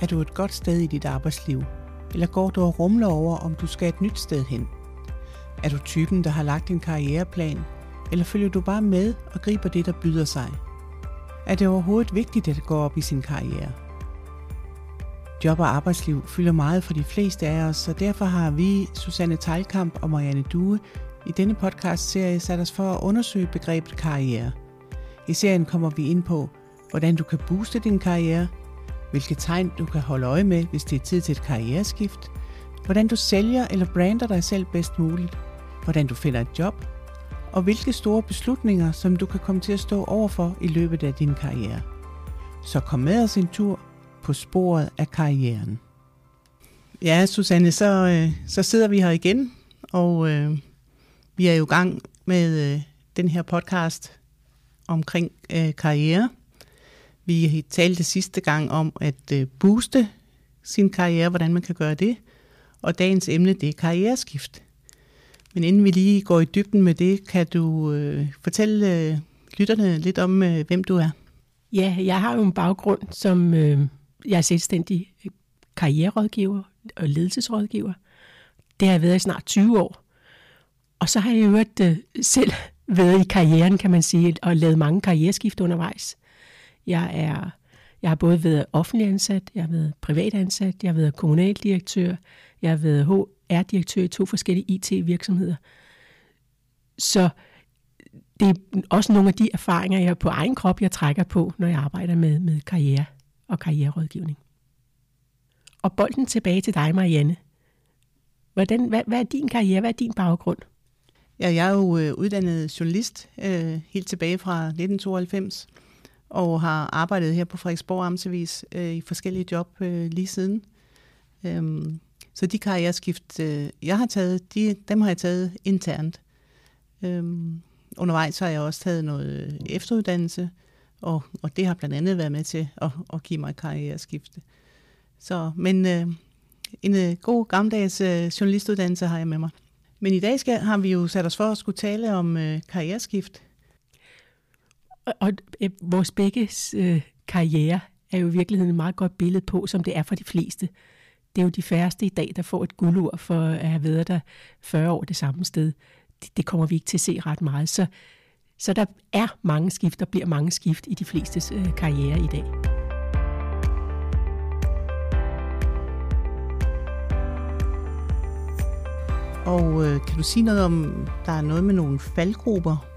Er du et godt sted i dit arbejdsliv? Eller går du og rumler over, om du skal et nyt sted hen? Er du typen, der har lagt en karriereplan? Eller følger du bare med og griber det, der byder sig? Er det overhovedet vigtigt at gå op i sin karriere? Job og arbejdsliv fylder meget for de fleste af os, så derfor har vi, Susanne Teilkamp og Marianne Due, i denne podcast-serie sat os for at undersøge begrebet karriere. I serien kommer vi ind på, hvordan du kan booste din karriere, hvilke tegn du kan holde øje med, hvis det er tid til et karriereskift, hvordan du sælger eller brander dig selv bedst muligt, hvordan du finder et job, og hvilke store beslutninger, som du kan komme til at stå overfor i løbet af din karriere. Så kom med os en tur på sporet af karrieren. Ja, Susanne, så, øh, så sidder vi her igen, og øh, vi er jo i gang med øh, den her podcast omkring øh, karriere. Vi talte sidste gang om at øh, booste sin karriere, hvordan man kan gøre det. Og dagens emne, det er karriereskift. Men inden vi lige går i dybden med det, kan du øh, fortælle øh, lytterne lidt om, øh, hvem du er? Ja, jeg har jo en baggrund som øh, jeg er selvstændig øh, karriererådgiver og ledelsesrådgiver. Det har jeg været i snart 20 år. Og så har jeg jo øh, selv været i karrieren, kan man sige, og lavet mange karriereskift undervejs. Jeg er jeg har både været offentlig ansat, jeg har været privat ansat, jeg har været kommunaldirektør, jeg har været HR-direktør i to forskellige IT-virksomheder. Så det er også nogle af de erfaringer, jeg på egen krop, jeg trækker på, når jeg arbejder med, med karriere og karriererådgivning. Og bolden tilbage til dig, Marianne. Hvordan, hvad, hvad er din karriere? Hvad er din baggrund? Ja, jeg er jo øh, uddannet journalist øh, helt tilbage fra 1992 og har arbejdet her på Frederiksborg Amtsavis øh, i forskellige job øh, lige siden. Øhm, så de karriereskift, øh, jeg har taget, de, dem har jeg taget internt. Øhm, undervejs har jeg også taget noget efteruddannelse, og, og det har blandt andet været med til at, at give mig karriereskifte. Så, men øh, en øh, god gammeldags øh, journalistuddannelse har jeg med mig. Men i dag skal, har vi jo sat os for at skulle tale om øh, karriereskift. Og, og øh, vores begge øh, karriere er jo i virkeligheden et meget godt billede på, som det er for de fleste. Det er jo de færreste i dag, der får et guldur for at have været der 40 år det samme sted. Det, det kommer vi ikke til at se ret meget. Så, så der er mange skift, der bliver mange skift i de flestes øh, karriere i dag. Og øh, kan du sige noget om, der er noget med nogle faldgrupper?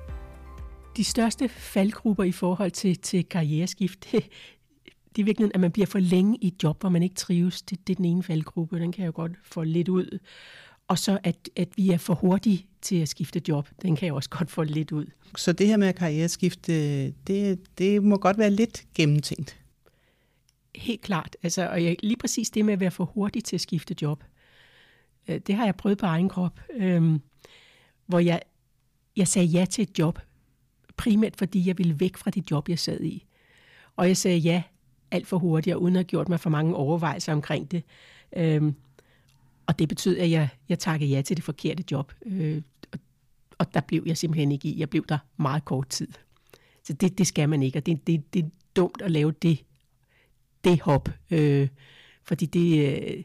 De største faldgrupper i forhold til, til karriereskift, det, det er virkelig, at man bliver for længe i et job, hvor man ikke trives. Det, det er den ene faldgruppe, den kan jeg jo godt få lidt ud. Og så at, at vi er for hurtige til at skifte job, den kan jeg også godt få lidt ud. Så det her med karriereskifte, det, det må godt være lidt gennemtænkt. Helt klart. Altså, og jeg, lige præcis det med at være for hurtig til at skifte job, øh, det har jeg prøvet på egen krop, øh, hvor jeg, jeg sagde ja til et job, primært fordi jeg ville væk fra det job, jeg sad i. Og jeg sagde ja alt for hurtigt, og uden at have gjort mig for mange overvejelser omkring det. Øhm, og det betød, at jeg, jeg takkede ja til det forkerte job. Øh, og, og der blev jeg simpelthen ikke i. Jeg blev der meget kort tid. Så det, det skal man ikke, og det, det, det er dumt at lave det, det hop, øh, fordi det, øh,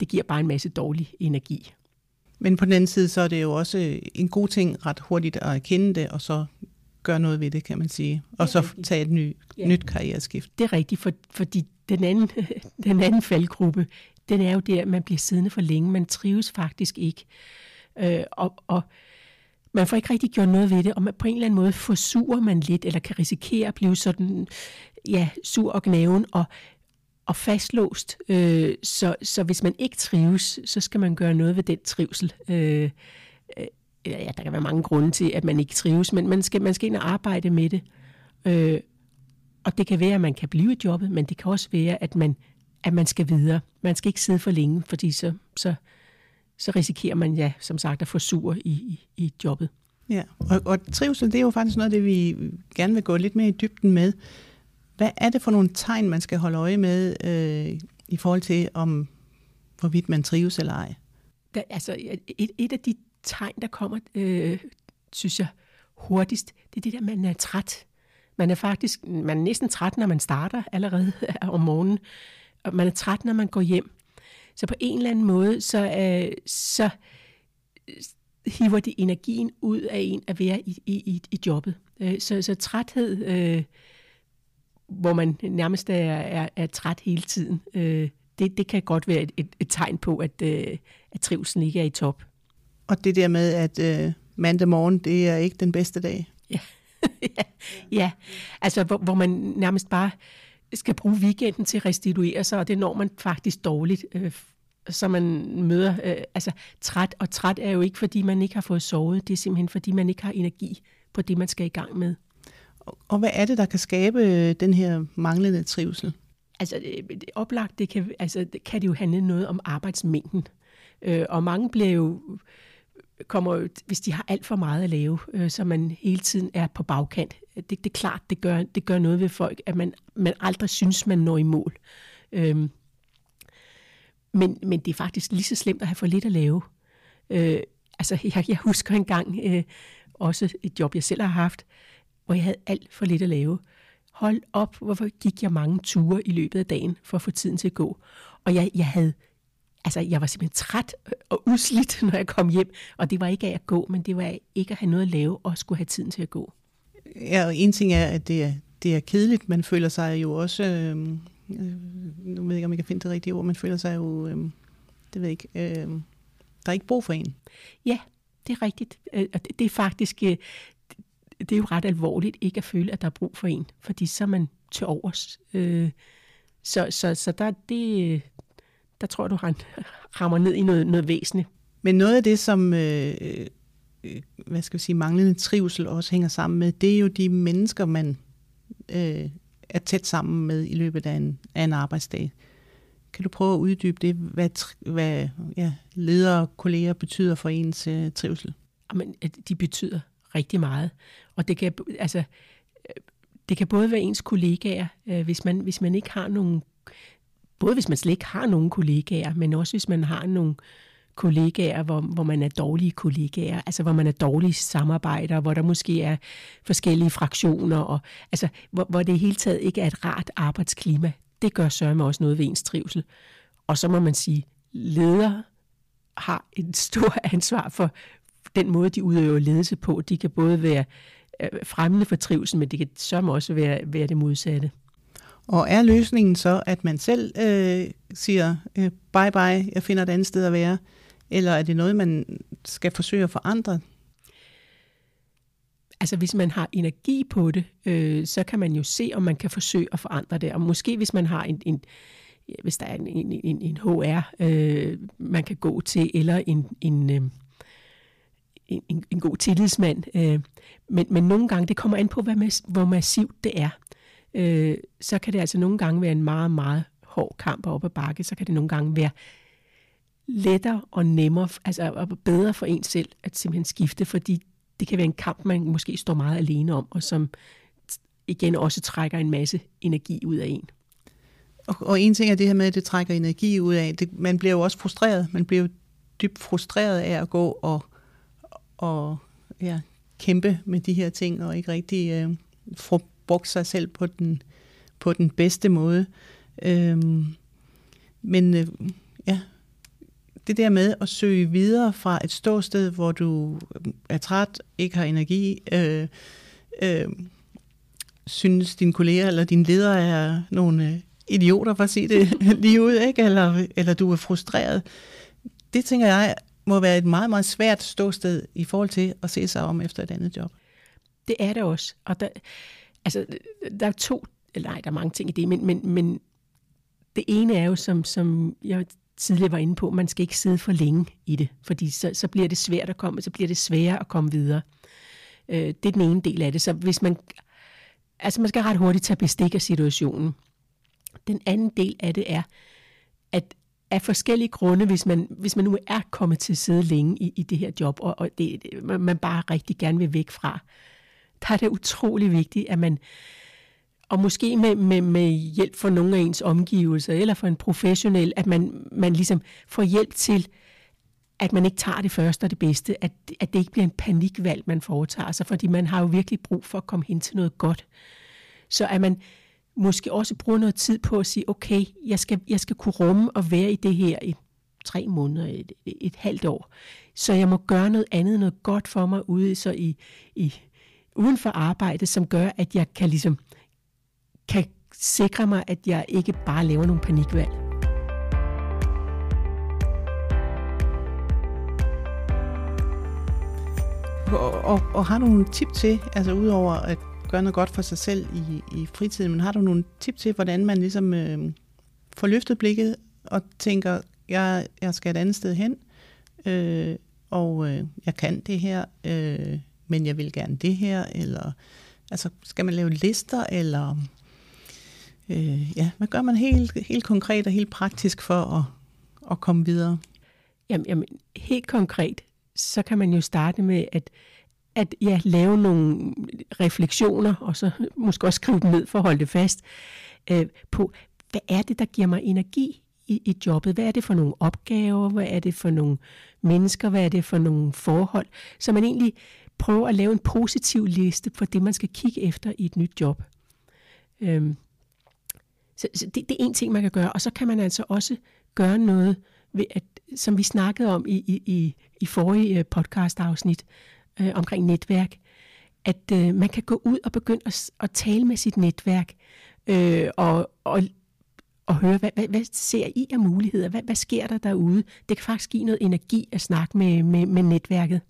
det giver bare en masse dårlig energi. Men på den anden side, så er det jo også en god ting ret hurtigt at erkende det, og så gøre noget ved det, kan man sige. Og så rigtigt. tage et ny, ja. nyt karriereskift. Det er rigtigt, for, fordi den anden, den anden faldgruppe, den er jo der, at man bliver siddende for længe. Man trives faktisk ikke. Øh, og, og man får ikke rigtig gjort noget ved det, og man, på en eller anden måde forsurer man lidt, eller kan risikere at blive sådan, ja, sur og gnaven, og, og fastlåst. Øh, så, så hvis man ikke trives, så skal man gøre noget ved den trivsel. Øh, øh, ja, der kan være mange grunde til, at man ikke trives, men man skal, man skal ind og arbejde med det. Øh, og det kan være, at man kan blive i jobbet, men det kan også være, at man at man skal videre. Man skal ikke sidde for længe, fordi så, så, så risikerer man, ja, som sagt, at få sur i, i, i jobbet. Ja, og, og trivsel, det er jo faktisk noget det, vi gerne vil gå lidt mere i dybden med. Hvad er det for nogle tegn, man skal holde øje med øh, i forhold til, om hvorvidt man trives eller ej? Der, altså, et, et af de tegn, der kommer, øh, synes jeg, hurtigst, det er det der, man er træt. Man er faktisk man er næsten træt, når man starter allerede om morgenen og man er træt, når man går hjem. Så på en eller anden måde, så, øh, så hiver det energien ud af en at være i, i, i i jobbet. Øh, så, så træthed, øh, hvor man nærmest er, er, er træt hele tiden, øh, det, det kan godt være et, et, et tegn på, at, øh, at trivselen ikke er i top. Og det der med, at øh, mandag morgen, det er ikke den bedste dag. Ja, ja. ja. altså hvor, hvor man nærmest bare skal bruge weekenden til at restituere sig, og det når man faktisk dårligt, øh, så man møder øh, altså træt. Og træt er jo ikke, fordi man ikke har fået sovet, det er simpelthen, fordi man ikke har energi på det, man skal i gang med. Og hvad er det, der kan skabe øh, den her manglende trivsel? Altså, det, oplagt, det kan, altså, det kan det jo handle noget om arbejdsmængden. Øh, og mange bliver jo, kommer hvis de har alt for meget at lave, øh, så man hele tiden er på bagkant. Det, det er klart, det gør, det gør noget ved folk, at man, man aldrig synes, man når i mål. Øhm, men, men det er faktisk lige så slemt at have for lidt at lave. Øh, altså, jeg, jeg husker engang øh, også et job, jeg selv har haft, hvor jeg havde alt for lidt at lave. Hold op, hvorfor gik jeg mange ture i løbet af dagen for at få tiden til at gå. Og jeg, jeg havde altså, jeg var simpelthen træt og udslidt, når jeg kom hjem. Og det var ikke af at gå, men det var af ikke at have noget at lave og skulle have tiden til at gå. Ja, og en ting er, at det er, det er kedeligt. Man føler sig jo også... Øh, nu ved jeg ikke, om jeg kan finde det rigtige ord. Man føler sig jo... Øh, det ved jeg ikke... Øh, der er ikke brug for en. Ja, det er rigtigt. Øh, det er faktisk... Øh, det er jo ret alvorligt ikke at føle, at der er brug for en, fordi så er man til overs. Øh, så, så, så der, det, der tror du, han rammer ned i noget, noget væsentligt. Men noget af det, som øh, øh, hvad skal vi sige, manglende trivsel også hænger sammen med, det er jo de mennesker, man øh, er tæt sammen med i løbet af en, af en arbejdsdag. Kan du prøve at uddybe det, hvad, hvad ja, ledere og kolleger betyder for ens øh, trivsel? Jamen, de betyder rigtig meget. Og det kan, altså, det kan både være ens kollegaer, øh, hvis, man, hvis man ikke har nogen, både hvis man slet ikke har nogen kollegaer, men også hvis man har nogle kollegaer, hvor, hvor man er dårlige kollegaer, altså hvor man er dårlige samarbejder, hvor der måske er forskellige fraktioner, og, altså hvor, hvor det i hele taget ikke er et rart arbejdsklima. Det gør sørme også noget ved ens trivsel. Og så må man sige, ledere har et stort ansvar for, den måde, de udøver ledelse på, de kan både være øh, fremmende for trivsel, men det kan sørme også være, være det modsatte. Og er løsningen så, at man selv øh, siger, øh, bye bye, jeg finder et andet sted at være, eller er det noget, man skal forsøge at forandre? Altså hvis man har energi på det, øh, så kan man jo se, om man kan forsøge at forandre det. Og måske hvis man har en, en hvis der er en, en, en, en HR, øh, man kan gå til, eller en, en, øh, en, en, en god tillidsmand. Øh, men, men nogle gange, det kommer an på, hvad mas, hvor massivt det er. Øh, så kan det altså nogle gange være en meget, meget hård kamp op ad bakke. Så kan det nogle gange være lettere og nemmere, altså og bedre for en selv at simpelthen skifte, fordi det kan være en kamp, man måske står meget alene om, og som igen også trækker en masse energi ud af en. Og, og en ting er det her med, at det trækker energi ud af. Det, man bliver jo også frustreret. Man bliver jo dybt frustreret af at gå og og ja, kæmpe med de her ting, og ikke rigtig øh, få brugt sig selv på den, på den bedste måde. Øhm, men øh, ja, det der med at søge videre fra et ståsted, hvor du øh, er træt, ikke har energi, øh, øh, synes din kolleger eller din leder er nogle øh, idioter, for at sige det lige ud, ikke? Eller, eller du er frustreret. Det tænker jeg må være et meget, meget svært ståsted i forhold til at se sig om efter et andet job. Det er det også. Og der, altså, der er to, eller nej, der er mange ting i det, men, men, men det ene er jo, som, som jeg tidligere var inde på, man skal ikke sidde for længe i det, fordi så, så bliver det svært at komme, så bliver det sværere at komme videre. Øh, det er den ene del af det. Så hvis man, altså man skal ret hurtigt tage bestik af situationen. Den anden del af det er, at af forskellige grunde, hvis man, hvis man nu er kommet til at sidde længe i, i det her job, og, og det, man bare rigtig gerne vil væk fra, der er det utrolig vigtigt, at man, og måske med, med, med hjælp fra nogle af ens omgivelser, eller fra en professionel, at man, man ligesom får hjælp til, at man ikke tager det første og det bedste, at, at det ikke bliver en panikvalg, man foretager sig, fordi man har jo virkelig brug for at komme hen til noget godt. Så at man måske også bruger noget tid på at sige, okay, jeg skal, jeg skal kunne rumme og være i det her i tre måneder, et, et halvt år. Så jeg må gøre noget andet, noget godt for mig ude så i, i, uden for arbejde, som gør, at jeg kan ligesom kan sikre mig, at jeg ikke bare laver nogle panikvalg. Og, og, og har du nogle tip til, altså udover at gøre noget godt for sig selv i, i fritiden, men har du nogle tip til, hvordan man ligesom øh, får løftet blikket og tænker, jeg, jeg skal et andet sted hen, øh, og øh, jeg kan det her, øh, men jeg vil gerne det her, eller altså skal man lave lister, eller øh, ja, hvad gør man helt, helt konkret og helt praktisk for at, at komme videre? Jamen, jamen, helt konkret, så kan man jo starte med at, at ja, lave nogle refleksioner, og så måske også skrive dem ned for at holde det fast, øh, på, hvad er det, der giver mig energi i, i jobbet? Hvad er det for nogle opgaver? Hvad er det for nogle mennesker? Hvad er det for nogle forhold? Så man egentlig prøve at lave en positiv liste for det, man skal kigge efter i et nyt job. Øhm, så, så det, det er en ting, man kan gøre. Og så kan man altså også gøre noget, ved at, som vi snakkede om i, i, i, i forrige øh, podcast-afsnit øh, omkring netværk, at øh, man kan gå ud og begynde at, at tale med sit netværk øh, og, og, og høre, hvad, hvad, hvad ser I af muligheder? Hvad, hvad sker der derude? Det kan faktisk give noget energi at snakke med, med, med netværket.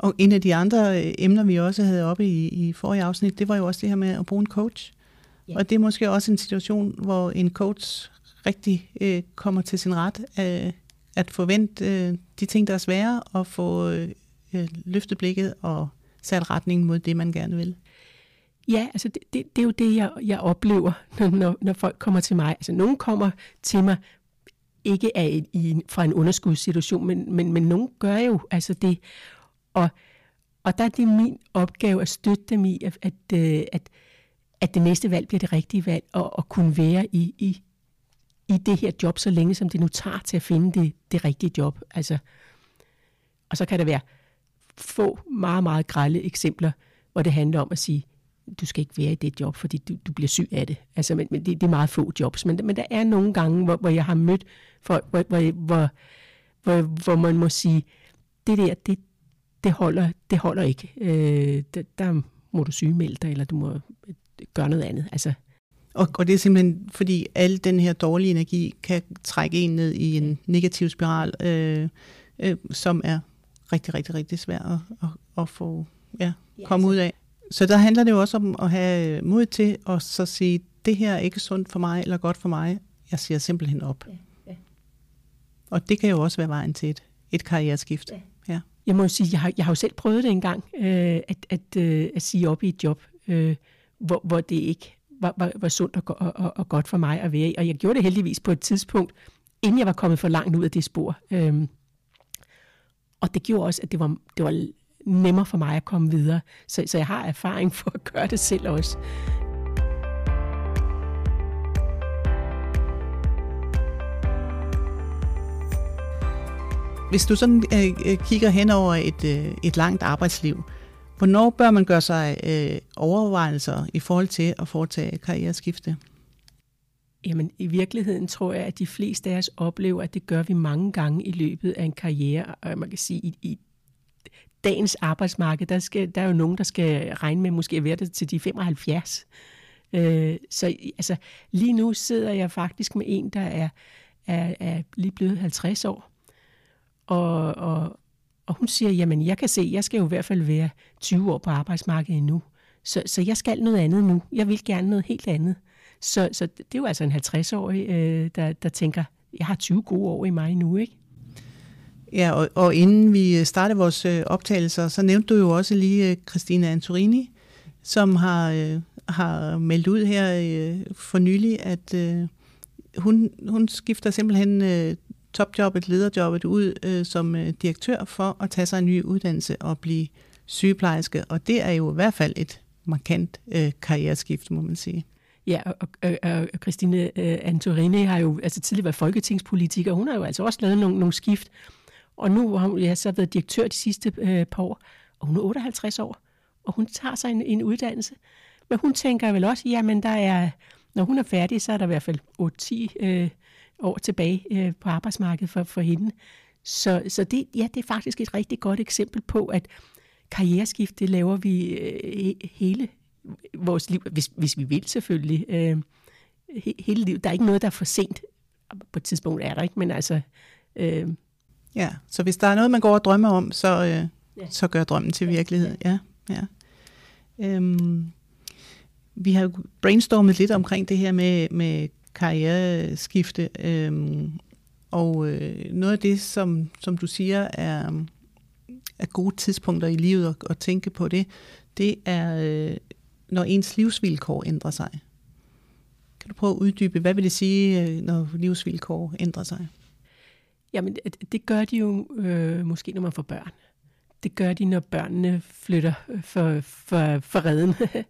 Og en af de andre øh, emner, vi også havde oppe i, i forrige afsnit, det var jo også det her med at bruge en coach. Ja. Og det er måske også en situation, hvor en coach rigtig øh, kommer til sin ret af at forvente øh, de ting, der er svære, og få øh, øh, løftet blikket og sat retningen mod det, man gerne vil. Ja, altså det, det, det er jo det, jeg, jeg oplever, når, når folk kommer til mig. Altså nogen kommer til mig ikke af i, fra en underskudssituation, men, men, men nogen gør jo altså det. Og, og der er det min opgave at støtte dem i, at, at, øh, at, at det næste valg bliver det rigtige valg, og at kunne være i, i, i det her job, så længe som det nu tager til at finde det, det rigtige job. Altså, og så kan der være få meget, meget grælde eksempler, hvor det handler om at sige, du skal ikke være i det job, fordi du, du bliver syg af det. Altså, men, men det, det er meget få jobs. Men, men der er nogle gange, hvor, hvor jeg har mødt folk, hvor, hvor, hvor, hvor, hvor man må sige, det der, det, det, holder, det holder ikke. Øh, der, der må du sygemelde dig, eller du må gøre noget andet. Altså, og, og det er simpelthen, fordi al den her dårlige energi kan trække en ned i en negativ spiral, øh, øh, som er rigtig, rigtig, rigtig svær at, at, at få ja, komme ud af. Så der handler det jo også om at have mod til at så sige, det her er ikke sundt for mig eller godt for mig. Jeg siger simpelthen op. Ja, ja. Og det kan jo også være vejen til et, et karriereskift. Ja. Jeg må jo sige, jeg har, jeg har jo selv prøvet det engang, øh, at, at, øh, at sige op i et job, øh, hvor, hvor det ikke var, var, var sundt og, og, og, og godt for mig at være i. Og jeg gjorde det heldigvis på et tidspunkt, inden jeg var kommet for langt ud af det spor. Øh, og det gjorde også, at det var, det var nemmere for mig at komme videre. Så, så jeg har erfaring for at gøre det selv også. Hvis du sådan øh, øh, kigger hen over et, øh, et langt arbejdsliv, hvornår bør man gøre sig øh, overvejelser i forhold til at foretage karriereskifte? Jamen, i virkeligheden tror jeg, at de fleste af os oplever, at det gør vi mange gange i løbet af en karriere. Og man kan sige, i, i dagens arbejdsmarked, der, skal, der er jo nogen, der skal regne med måske at være det til de 75. Øh, så altså, lige nu sidder jeg faktisk med en, der er, er, er lige blevet 50 år. Og, og, og hun siger, jamen jeg kan se, jeg skal jo i hvert fald være 20 år på arbejdsmarkedet endnu. Så, så jeg skal noget andet nu. Jeg vil gerne noget helt andet. Så, så det er jo altså en 50-årig, øh, der, der tænker, jeg har 20 gode år i mig nu, ikke? Ja, og, og inden vi startede vores øh, optagelser, så nævnte du jo også lige øh, Christina Antorini, som har, øh, har meldt ud her øh, for nylig, at øh, hun, hun skifter simpelthen øh, topjobbet, lederjobbet ud øh, som øh, direktør for at tage sig en ny uddannelse og blive sygeplejerske. Og det er jo i hvert fald et markant øh, karriereskift, må man sige. Ja, og, og, og Christine øh, Antorini har jo altså tidligere været folketingspolitiker. Hun har jo altså også lavet nogle, nogle skift. Og nu har hun ja, så været direktør de sidste øh, par år. Og hun er 58 år. Og hun tager sig en, en uddannelse men hun tænker vel også, jamen der er, når hun er færdig, så er der i hvert fald 8-10 øh, år tilbage øh, på arbejdsmarkedet for, for hende. Så, så det, ja, det er faktisk et rigtig godt eksempel på, at karriereskift, det laver vi øh, hele vores liv, hvis, hvis vi vil selvfølgelig, øh, he, hele livet. Der er ikke noget, der er for sent. På et tidspunkt er der ikke, men altså... Øh, ja, så hvis der er noget, man går og drømmer om, så, øh, ja. så gør drømmen til virkelighed. Ja, ja. Øhm, vi har brainstormet lidt omkring det her med, med karriereskifte, øhm, og øh, noget af det, som, som du siger, er, er gode tidspunkter i livet at, at tænke på det, det er, øh, når ens livsvilkår ændrer sig. Kan du prøve at uddybe, hvad vil det sige, øh, når livsvilkår ændrer sig? Jamen, det gør de jo øh, måske, når man får børn. Det gør de, når børnene flytter øh, for, for, for redden.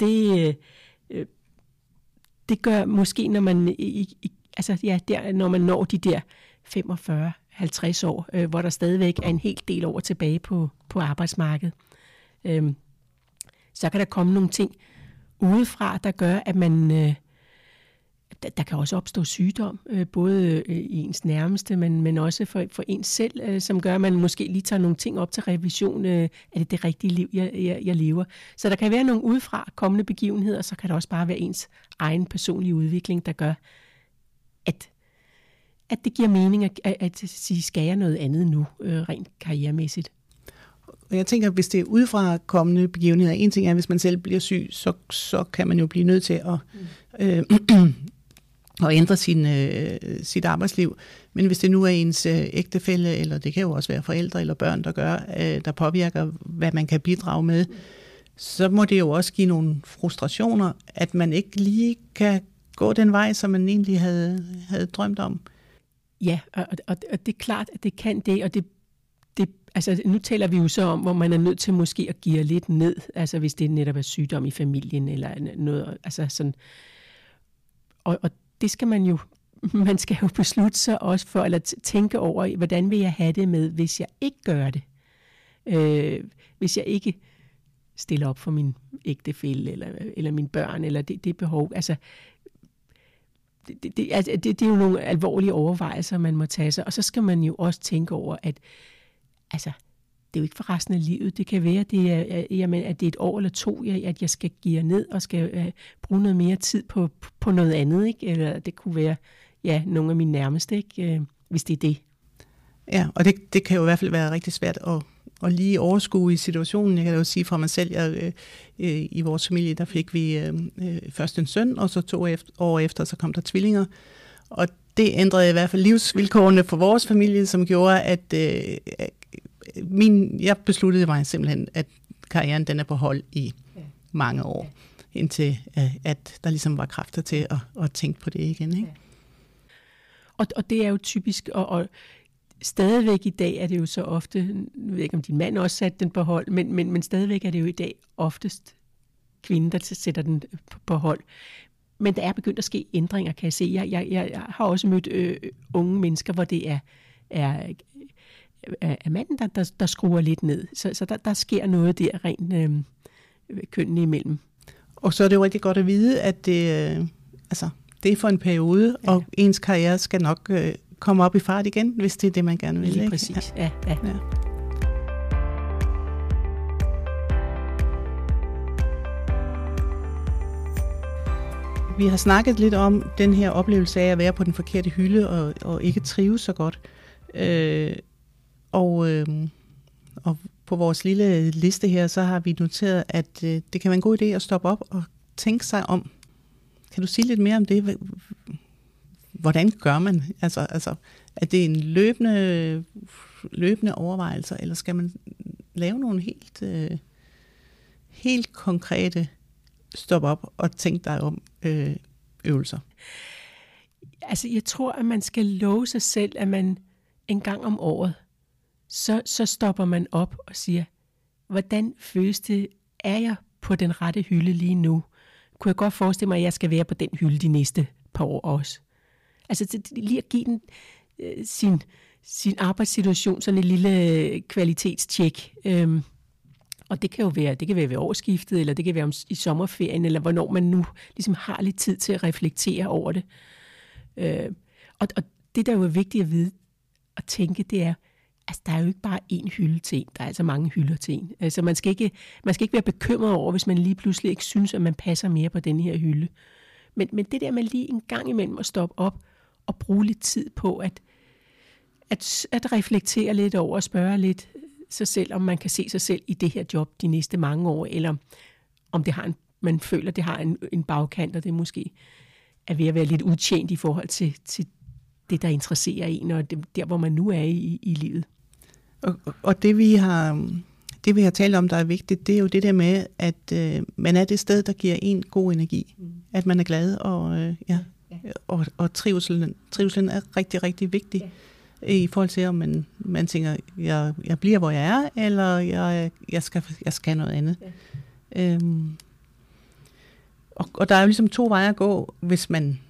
Det, øh, det gør måske, når man, i, i, altså, ja, der, når man når de der 45-50 år, øh, hvor der stadigvæk er en hel del over tilbage på, på arbejdsmarkedet. Øh, så kan der komme nogle ting udefra, der gør, at man... Øh, der, der kan også opstå sygdom, øh, både øh, i ens nærmeste, men, men også for, for ens selv, øh, som gør, at man måske lige tager nogle ting op til revision. Øh, er det det rigtige liv, jeg, jeg, jeg lever? Så der kan være nogle udefra kommende begivenheder, så kan det også bare være ens egen personlige udvikling, der gør, at, at det giver mening at, at, at sige, skal jeg noget andet nu, øh, rent karrieremæssigt? Og jeg tænker, hvis det er udefra kommende begivenheder, en ting er, hvis man selv bliver syg, så, så kan man jo blive nødt til at, mm. øh, og ændre sin, øh, sit arbejdsliv. Men hvis det nu er ens øh, ægtefælle, eller det kan jo også være forældre eller børn, der gør, øh, der påvirker, hvad man kan bidrage med, så må det jo også give nogle frustrationer, at man ikke lige kan gå den vej, som man egentlig havde, havde drømt om. Ja, og, og, og det er klart, at det kan det, og det Altså, nu taler vi jo så om, hvor man er nødt til måske at give lidt ned, altså hvis det netop er sygdom i familien eller noget, altså sådan. Og, og det skal man jo, man skal jo beslutte sig også for, eller tænke over, hvordan vil jeg have det med, hvis jeg ikke gør det? Øh, hvis jeg ikke stiller op for min ægtefælle eller, eller mine børn, eller det, det behov. Altså, det, det, altså, det, det er jo nogle alvorlige overvejelser, man må tage sig. Og så skal man jo også tænke over, at altså, det er jo ikke for resten af livet. Det kan være, at det er, jamen, at det er et år eller to, at jeg skal give ned og skal uh, bruge noget mere tid på, på noget andet. Ikke? Eller det kunne være ja, nogle af mine nærmeste, ikke? Uh, hvis det er det. Ja, og det, det kan jo i hvert fald være rigtig svært at, at lige overskue i situationen. Jeg kan da jo sige fra mig selv, at øh, i vores familie, der fik vi øh, øh først en søn, og så to år efter, så kom der tvillinger. Og det ændrede i hvert fald livsvilkårene for vores familie, som gjorde, at øh, min, jeg besluttede mig simpelthen, at karrieren den er på hold i ja. mange år, ja. indtil øh, at der ligesom var kræfter til at, at tænke på det igen. Ikke? Ja. Og, og det er jo typisk, og, og stadigvæk i dag er det jo så ofte, jeg ved ikke om din mand også satte den på hold, men, men, men stadigvæk er det jo i dag oftest kvinden, der sætter den på hold. Men der er begyndt at ske ændringer, kan jeg se. Jeg, jeg, jeg har også mødt øh, unge mennesker, hvor det er, er af manden, der, der, der skruer lidt ned. Så, så der, der sker noget der rent øh, kønnene imellem. Og så er det jo rigtig godt at vide, at det, øh, altså, det er for en periode, ja. og ens karriere skal nok øh, komme op i fart igen, hvis det er det, man gerne vil. Lige ikke? præcis, ja. ja, ja. ja. Vi har snakket lidt om den her oplevelse af at være på den forkerte hylde og, og ikke trives så godt. Øh, og, øh, og på vores lille liste her, så har vi noteret, at øh, det kan være en god idé at stoppe op og tænke sig om. Kan du sige lidt mere om det? Hvordan gør man? Altså, altså er det en løbende, løbende overvejelse, eller skal man lave nogle helt, øh, helt konkrete stop op og tænke dig om øh, øvelser? Altså, jeg tror, at man skal love sig selv, at man en gang om året så, så stopper man op og siger, hvordan føles det, er jeg på den rette hylde lige nu? Kunne jeg godt forestille mig, at jeg skal være på den hylde de næste par år også? Altså lige at give den øh, sin, sin arbejdssituation sådan en lille øh, kvalitetstjek. Øhm, Og det kan jo være, det kan være ved årsskiftet, eller det kan være om, i sommerferien, eller hvornår man nu ligesom har lidt tid til at reflektere over det. Øh, og, og det, der jo er vigtigt at vide og tænke, det er, altså der er jo ikke bare én hylde til en, der er altså mange hylder til en. Altså man skal ikke, man skal ikke være bekymret over, hvis man lige pludselig ikke synes, at man passer mere på den her hylde. Men, men det der med lige en gang imellem at stoppe op og bruge lidt tid på at, at, at reflektere lidt over og spørge lidt sig selv, om man kan se sig selv i det her job de næste mange år, eller om det har en, man føler, det har en, en bagkant, og det måske er ved at være lidt udtjent i forhold til, til det, der interesserer en, og det, der, hvor man nu er i, i livet. Og, og det, vi har, det, vi har talt om, der er vigtigt, det er jo det der med, at øh, man er det sted, der giver en god energi. Mm. At man er glad, og, øh, ja, ja. og, og trivselen, trivselen er rigtig, rigtig vigtig. Ja i forhold til, om man, man tænker, jeg, jeg bliver, hvor jeg er, eller jeg, jeg, skal, jeg skal noget andet. Ja. Øhm, og, og der er jo ligesom to veje at gå, hvis man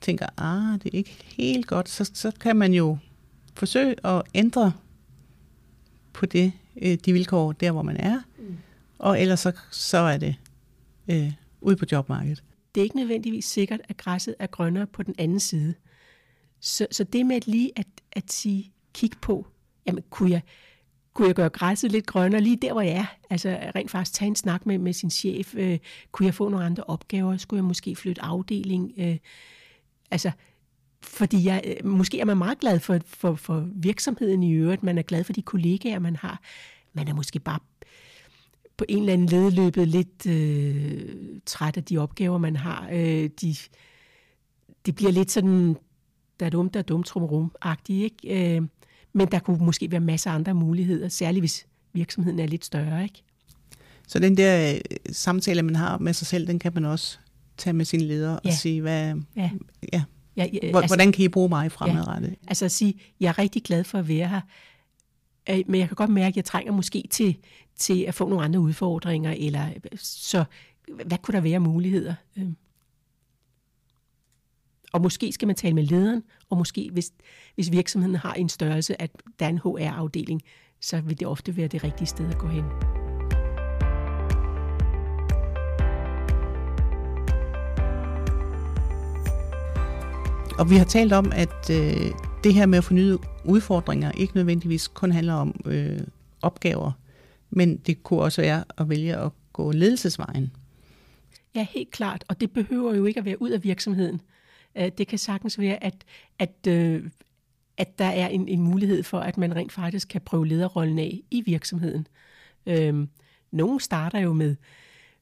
tænker, ah, det er ikke helt godt, så, så kan man jo forsøge at ændre på det, øh, de vilkår, der hvor man er, mm. og ellers så, så er det øh, ude på jobmarkedet. Det er ikke nødvendigvis sikkert, at græsset er grønnere på den anden side. Så, så det med at lige at, at sige, kig på, jamen kunne jeg, kunne jeg gøre græsset lidt grønnere lige der, hvor jeg er? Altså rent faktisk tage en snak med, med sin chef. Øh, kunne jeg få nogle andre opgaver? Skulle jeg måske flytte afdeling? Øh, altså, fordi jeg, øh, måske er man meget glad for, for, for virksomheden i øvrigt. Man er glad for de kollegaer, man har. Man er måske bare på en eller anden ledløbet lidt øh, træt af de opgaver, man har. Øh, de, det bliver lidt sådan der er dumt, der er dumt, rum agtigt ikke? Øh, men der kunne måske være masser af andre muligheder, særligt hvis virksomheden er lidt større, ikke? Så den der øh, samtale, man har med sig selv, den kan man også tage med sin leder ja. og sige, hvad, ja. Ja, ja, ja, hvordan altså, kan I bruge mig fremadrettet? Ja. Altså at sige, jeg er rigtig glad for at være her, øh, men jeg kan godt mærke, at jeg trænger måske til, til at få nogle andre udfordringer, eller så hvad kunne der være muligheder? Øh. Og måske skal man tale med lederen, og måske hvis, hvis virksomheden har en størrelse, at der er en HR-afdeling, så vil det ofte være det rigtige sted at gå hen. Og vi har talt om, at øh, det her med at få nye udfordringer ikke nødvendigvis kun handler om øh, opgaver, men det kunne også være at vælge at gå ledelsesvejen. Ja, helt klart. Og det behøver jo ikke at være ud af virksomheden. Øh, det kan sagtens være, at, at, øh, at der er en, en mulighed for, at man rent faktisk kan prøve lederrollen af i virksomheden. Øhm, nogle starter jo med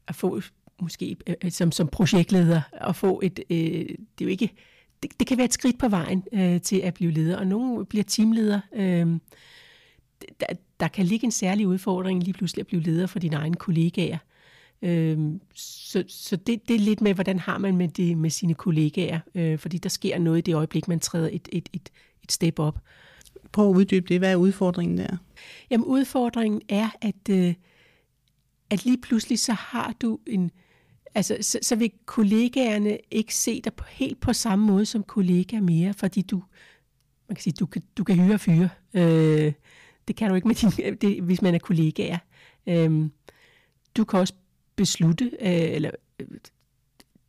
at få, måske øh, som, som projektleder, at få et, øh, det er jo ikke, det, det kan være et skridt på vejen øh, til at blive leder, og nogle bliver teamleder. Øh, der, der kan ligge en særlig udfordring lige pludselig at blive leder for dine egne kollegaer. Øhm, så så det, det er lidt med, hvordan har man med, det, med sine kollegaer, øh, fordi der sker noget i det øjeblik, man træder et, et, et, et step op. Prøv at uddybe det. Hvad er udfordringen der? Jamen udfordringen er, at, øh, at lige pludselig så har du en... Altså, så, så vil kollegaerne ikke se dig på, helt på samme måde som kollega mere, fordi du, man kan sige, du kan, du kan hyre og fyre. Øh, det kan du ikke, med din, det, hvis man er kollegaer. Øh, du kan også beslutte, øh, eller øh,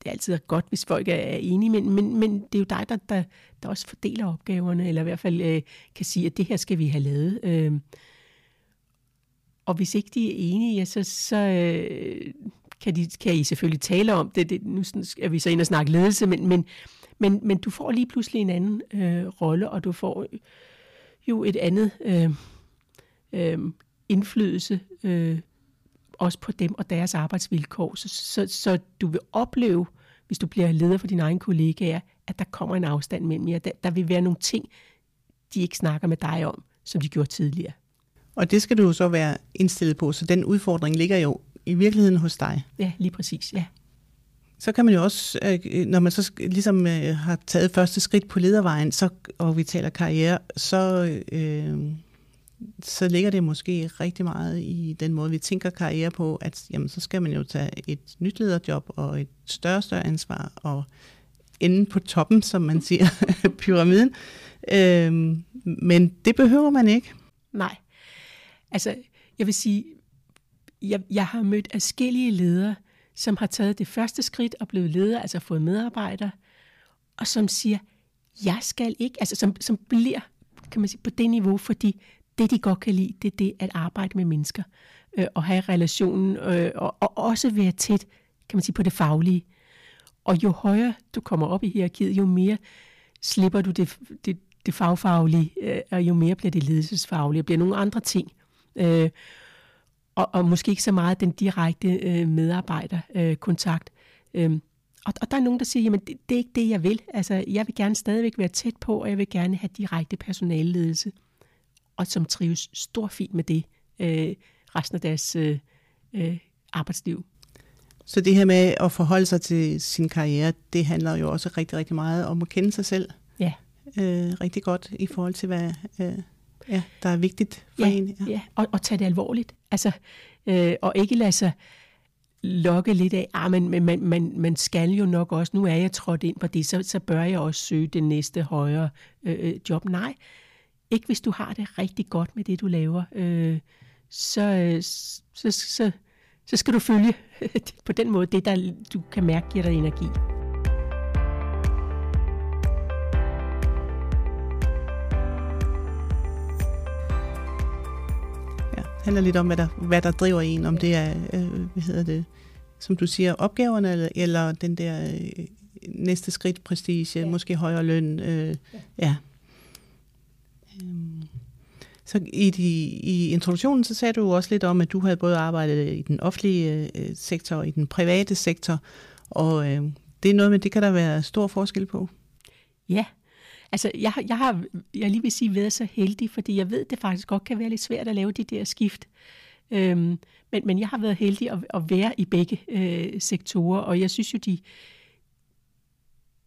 det er altid godt, hvis folk er enige, men, men, men det er jo dig, der, der, der også fordeler opgaverne, eller i hvert fald øh, kan sige, at det her skal vi have lavet. Øh, og hvis ikke de er enige, ja, så, så øh, kan, de, kan I selvfølgelig tale om det. det nu er vi så inde og snakke ledelse, men, men, men, men du får lige pludselig en anden øh, rolle, og du får øh, jo et andet øh, øh, indflydelse øh, også på dem og deres arbejdsvilkår. Så, så, så du vil opleve, hvis du bliver leder for dine egne kollegaer, at der kommer en afstand mellem jer. Der, der vil være nogle ting, de ikke snakker med dig om, som de gjorde tidligere. Og det skal du jo så være indstillet på, så den udfordring ligger jo i virkeligheden hos dig. Ja, lige præcis, ja. Så kan man jo også, øh, når man så ligesom øh, har taget første skridt på ledervejen, så, og vi taler karriere, så øh, så ligger det måske rigtig meget i den måde, vi tænker karriere på, at jamen, så skal man jo tage et nyt lederjob og et større større ansvar og ende på toppen, som man siger, pyramiden. Øhm, men det behøver man ikke. Nej. Altså, jeg vil sige, jeg, jeg har mødt afskillige ledere, som har taget det første skridt og blevet leder, altså fået medarbejdere, og som siger, jeg skal ikke, altså som, som bliver, kan man sige, på det niveau, fordi det, de godt kan lide, det er det at arbejde med mennesker, øh, og have relationen, øh, og, og også være tæt, kan man sige, på det faglige. Og jo højere du kommer op i hierarkiet, jo mere slipper du det, det, det fagfaglige, øh, og jo mere bliver det ledelsesfaglige, og bliver nogle andre ting. Øh, og, og måske ikke så meget den direkte øh, medarbejderkontakt. Øh, øh, og, og der er nogen, der siger, jamen det, det er ikke det, jeg vil. Altså, jeg vil gerne stadigvæk være tæt på, og jeg vil gerne have direkte personalledelse, og som trives stor fint med det øh, resten af deres øh, øh, arbejdsliv. Så det her med at forholde sig til sin karriere, det handler jo også rigtig, rigtig meget om at kende sig selv. Ja. Øh, rigtig godt i forhold til, hvad øh, ja, der er vigtigt for ja, en. Ja, ja. Og, og tage det alvorligt. Altså, øh, og ikke lade sig lokke lidt af, ah, men, men man, man, man skal jo nok også, nu er jeg trådt ind på det, så, så bør jeg også søge det næste højere øh, øh job. Nej, ikke hvis du har det rigtig godt med det, du laver. Øh, så, øh, så, så, så skal du følge på den måde det, der du kan mærke giver dig energi. Handler lidt om, hvad der, hvad der driver en, om det er, øh, hvad hedder det, som du siger, opgaverne, eller, eller den der øh, næste skridt, prestige, ja. måske højere løn. Øh, ja. ja. Øhm. Så i, de, i introduktionen, så sagde du også lidt om, at du havde både arbejdet i den offentlige øh, sektor og i den private sektor, og øh, det er noget med, det kan der være stor forskel på. Ja, Altså, jeg, jeg har jeg lige vil sige, været så heldig, fordi jeg ved, det faktisk godt kan være lidt svært at lave de der skift. Øhm, men, men jeg har været heldig at, at være i begge øh, sektorer, og jeg synes jo, de,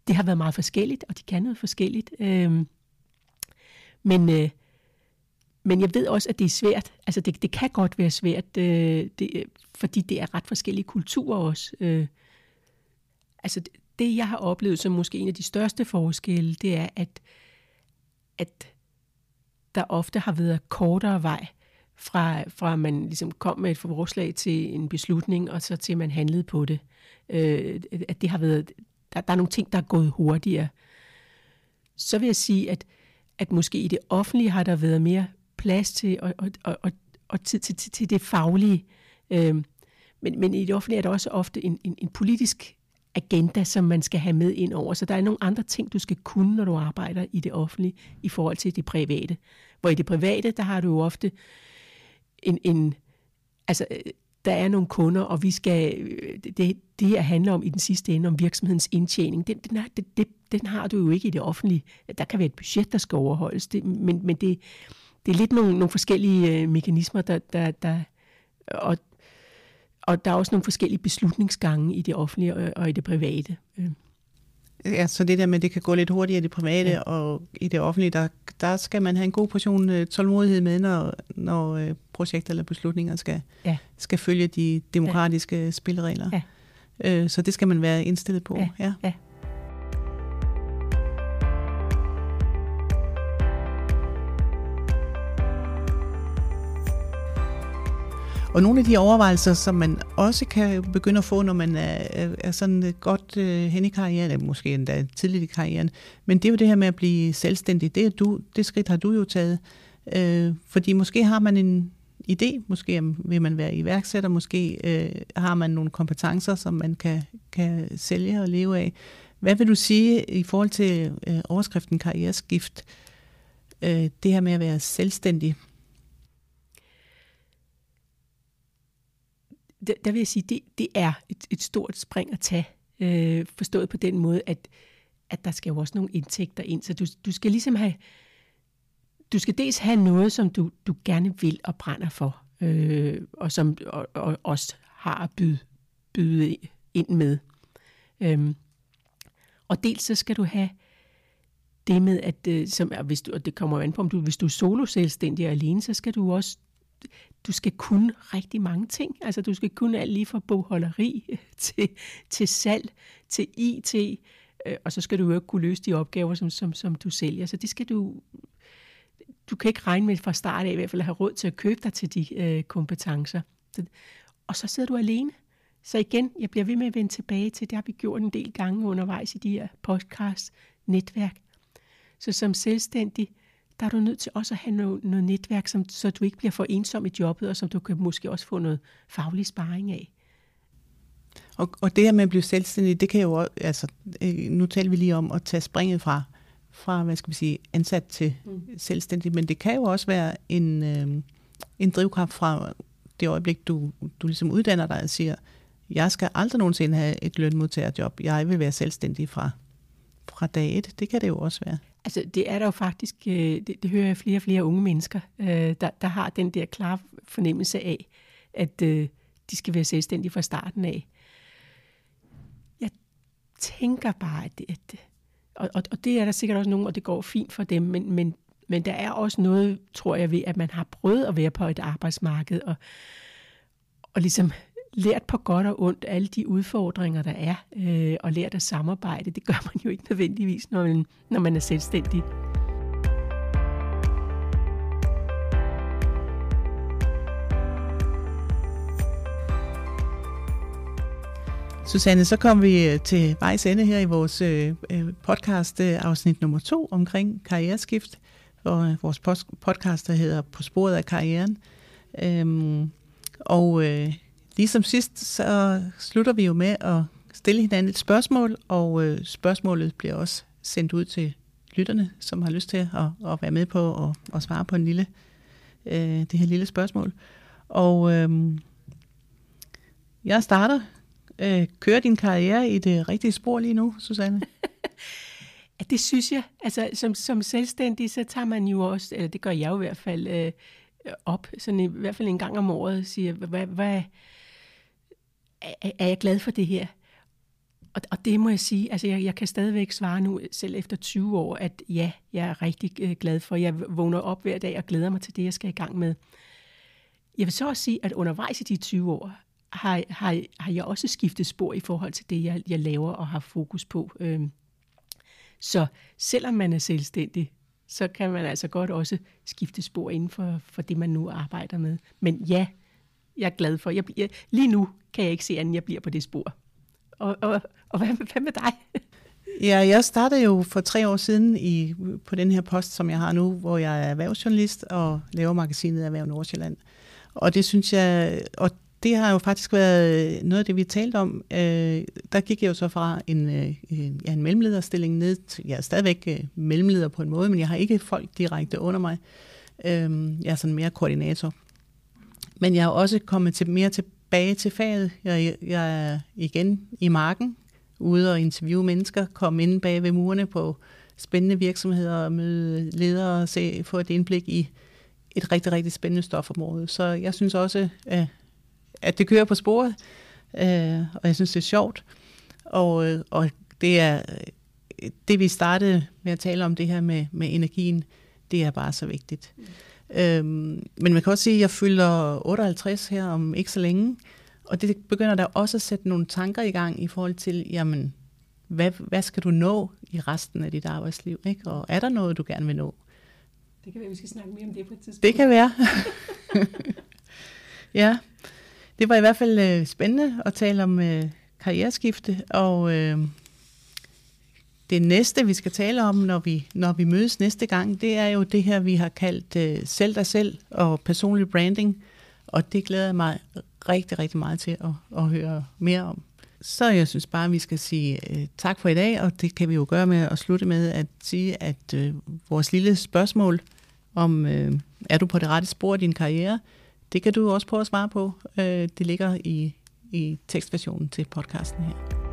det har været meget forskelligt, og de kan noget forskelligt. Øhm, men, øh, men jeg ved også, at det er svært. Altså, det, det kan godt være svært, øh, det, øh, fordi det er ret forskellige kulturer også. Øh, altså, det, jeg har oplevet som måske en af de største forskelle, det er, at, at der ofte har været kortere vej fra, fra man ligesom kom med et forslag til en beslutning, og så til man handlede på det. Øh, at det har været, der, der er nogle ting, der er gået hurtigere. Så vil jeg sige, at, at måske i det offentlige har der været mere plads til og, og, og, og, og tid til, til, til det faglige. Øh, men, men i det offentlige er der også ofte en, en, en politisk agenda, som man skal have med ind over. Så der er nogle andre ting, du skal kunne, når du arbejder i det offentlige, i forhold til det private. Hvor i det private, der har du jo ofte en, en altså, der er nogle kunder, og vi skal, øh, det, det her handler om i den sidste ende, om virksomhedens indtjening. Den, den, er, det, det, den har du jo ikke i det offentlige. Der kan være et budget, der skal overholdes, det, men, men det, det er lidt nogle, nogle forskellige øh, mekanismer, der, der, der og og der er også nogle forskellige beslutningsgange i det offentlige og, og i det private. Øh. Ja, så det der med, at det kan gå lidt hurtigere i det private, ja. og i det offentlige, der, der skal man have en god portion øh, tålmodighed med, når, når øh, projekter eller beslutninger skal, ja. skal følge de demokratiske ja. spilleregler. Ja. Så det skal man være indstillet på. Ja. Ja. Ja. Og nogle af de overvejelser, som man også kan begynde at få, når man er, er sådan øh, godt øh, hen i karrieren, eller måske endda tidligt i karrieren, men det er jo det her med at blive selvstændig. Det, er du, det skridt har du jo taget. Øh, fordi måske har man en idé, måske vil man være iværksætter, måske øh, har man nogle kompetencer, som man kan, kan sælge og leve af. Hvad vil du sige i forhold til øh, overskriften karriereskift? Øh, det her med at være selvstændig. Der, der vil jeg sige, det, det er et, et stort spring at tage, øh, forstået på den måde, at, at der skal jo også nogle indtægter ind, så du, du skal ligesom have, du skal dels have noget, som du, du gerne vil og brænder for, øh, og som og, og også har at byde, byde ind med. Øhm, og dels så skal du have det med, at øh, som, hvis du, og det kommer an på, om du, hvis du er solo selvstændig og alene, så skal du også du skal kunne rigtig mange ting. Altså du skal kunne alt lige fra bogholderi øh, til, til salg, til IT, øh, og så skal du jo ikke kunne løse de opgaver, som, som, som du sælger. Så det skal du, du kan ikke regne med fra start af i hvert fald at have råd til at købe dig til de øh, kompetencer. Så, og så sidder du alene. Så igen, jeg bliver ved med at vende tilbage til, det har vi gjort en del gange undervejs i de her podcast netværk. Så som selvstændig, der er du nødt til også at have noget, noget netværk, som, så du ikke bliver for ensom i jobbet, og som du kan måske også få noget faglig sparring af. Og, og det her med at blive selvstændig, det kan jo også, altså, øh, nu taler vi lige om at tage springet fra, fra hvad skal vi sige, ansat til mm. selvstændig, men det kan jo også være en, øh, en drivkraft fra det øjeblik, du, du ligesom uddanner dig og siger, jeg skal aldrig nogensinde have et lønmodtagerjob, jeg vil være selvstændig fra, fra dag et. Det kan det jo også være. Altså, det er der jo faktisk, øh, det, det hører jeg flere og flere unge mennesker, øh, der, der har den der klare fornemmelse af, at øh, de skal være selvstændige fra starten af. Jeg tænker bare, at, det, at og, og, og det er der sikkert også nogen, og det går fint for dem, men, men, men der er også noget, tror jeg, ved, at man har prøvet at være på et arbejdsmarked, og, og ligesom lært på godt og ondt alle de udfordringer, der er, øh, og lært at samarbejde. Det gør man jo ikke nødvendigvis, når man, når man er selvstændig. Susanne, så kom vi øh, til vejs ende her i vores øh, øh podcast øh, afsnit nummer to omkring karriereskift, og vores podcast der hedder På sporet af karrieren. Øhm, og øh, Ligesom sidst, så slutter vi jo med at stille hinanden et spørgsmål, og øh, spørgsmålet bliver også sendt ud til lytterne, som har lyst til at, at være med på og, og svare på en lille, øh, det her lille spørgsmål. Og øh, jeg starter. Øh, kører din karriere i det rigtige spor lige nu, Susanne? ja, det synes jeg. Altså, som, som selvstændig, så tager man jo også, eller det gør jeg jo i hvert fald, øh, op, sådan i, i hvert fald en gang om året, siger, hvad, hvad, er, er jeg glad for det her? Og, og det må jeg sige, altså jeg, jeg kan stadigvæk svare nu, selv efter 20 år, at ja, jeg er rigtig øh, glad for. Jeg vågner op hver dag og glæder mig til det, jeg skal i gang med. Jeg vil så også sige, at undervejs i de 20 år, har, har, har jeg også skiftet spor i forhold til det, jeg, jeg laver og har fokus på. Øhm, så selvom man er selvstændig, så kan man altså godt også skifte spor inden for, for det, man nu arbejder med. Men ja, jeg er glad for. Jeg bliver, lige nu kan jeg ikke se andet, jeg bliver på det spor. Og, og, og hvad, hvad med dig? Ja, jeg startede jo for tre år siden i, på den her post, som jeg har nu, hvor jeg er erhvervsjournalist og laver magasinet Erhverv Nordsjælland. Og det synes jeg, og det har jo faktisk været noget af det, vi talte om. Øh, der gik jeg jo så fra en, øh, en, ja, en mellemlederstilling ned til, jeg er stadigvæk øh, mellemleder på en måde, men jeg har ikke folk direkte under mig. Øh, jeg er sådan mere koordinator men jeg er også kommet til, mere tilbage til faget. Jeg, jeg er igen i marken, ude og interviewe mennesker, komme ind bag ved murene på spændende virksomheder og møde ledere og se, få et indblik i et rigtig, rigtig spændende stofområde. Så jeg synes også, øh, at det kører på sporet, øh, og jeg synes, det er sjovt. Og, øh, og det er det, vi startede med at tale om, det her med, med energien, det er bare så vigtigt. Øhm, men man kan også sige, at jeg fylder 58 her om ikke så længe, og det begynder der også at sætte nogle tanker i gang i forhold til, jamen, hvad, hvad skal du nå i resten af dit arbejdsliv? Ikke? Og er der noget, du gerne vil nå? Det kan være, vi skal snakke mere om det på et tidspunkt. Det kan være. ja, det var i hvert fald øh, spændende at tale om øh, karriereskifte, og øh, det næste, vi skal tale om, når vi, når vi mødes næste gang, det er jo det her, vi har kaldt uh, selv dig selv og personlig branding. Og det glæder jeg mig rigtig, rigtig meget til at, at høre mere om. Så jeg synes bare, at vi skal sige uh, tak for i dag, og det kan vi jo gøre med at slutte med at sige, at uh, vores lille spørgsmål om, uh, er du på det rette spor i din karriere, det kan du også prøve at svare på. Uh, det ligger i, i tekstversionen til podcasten her.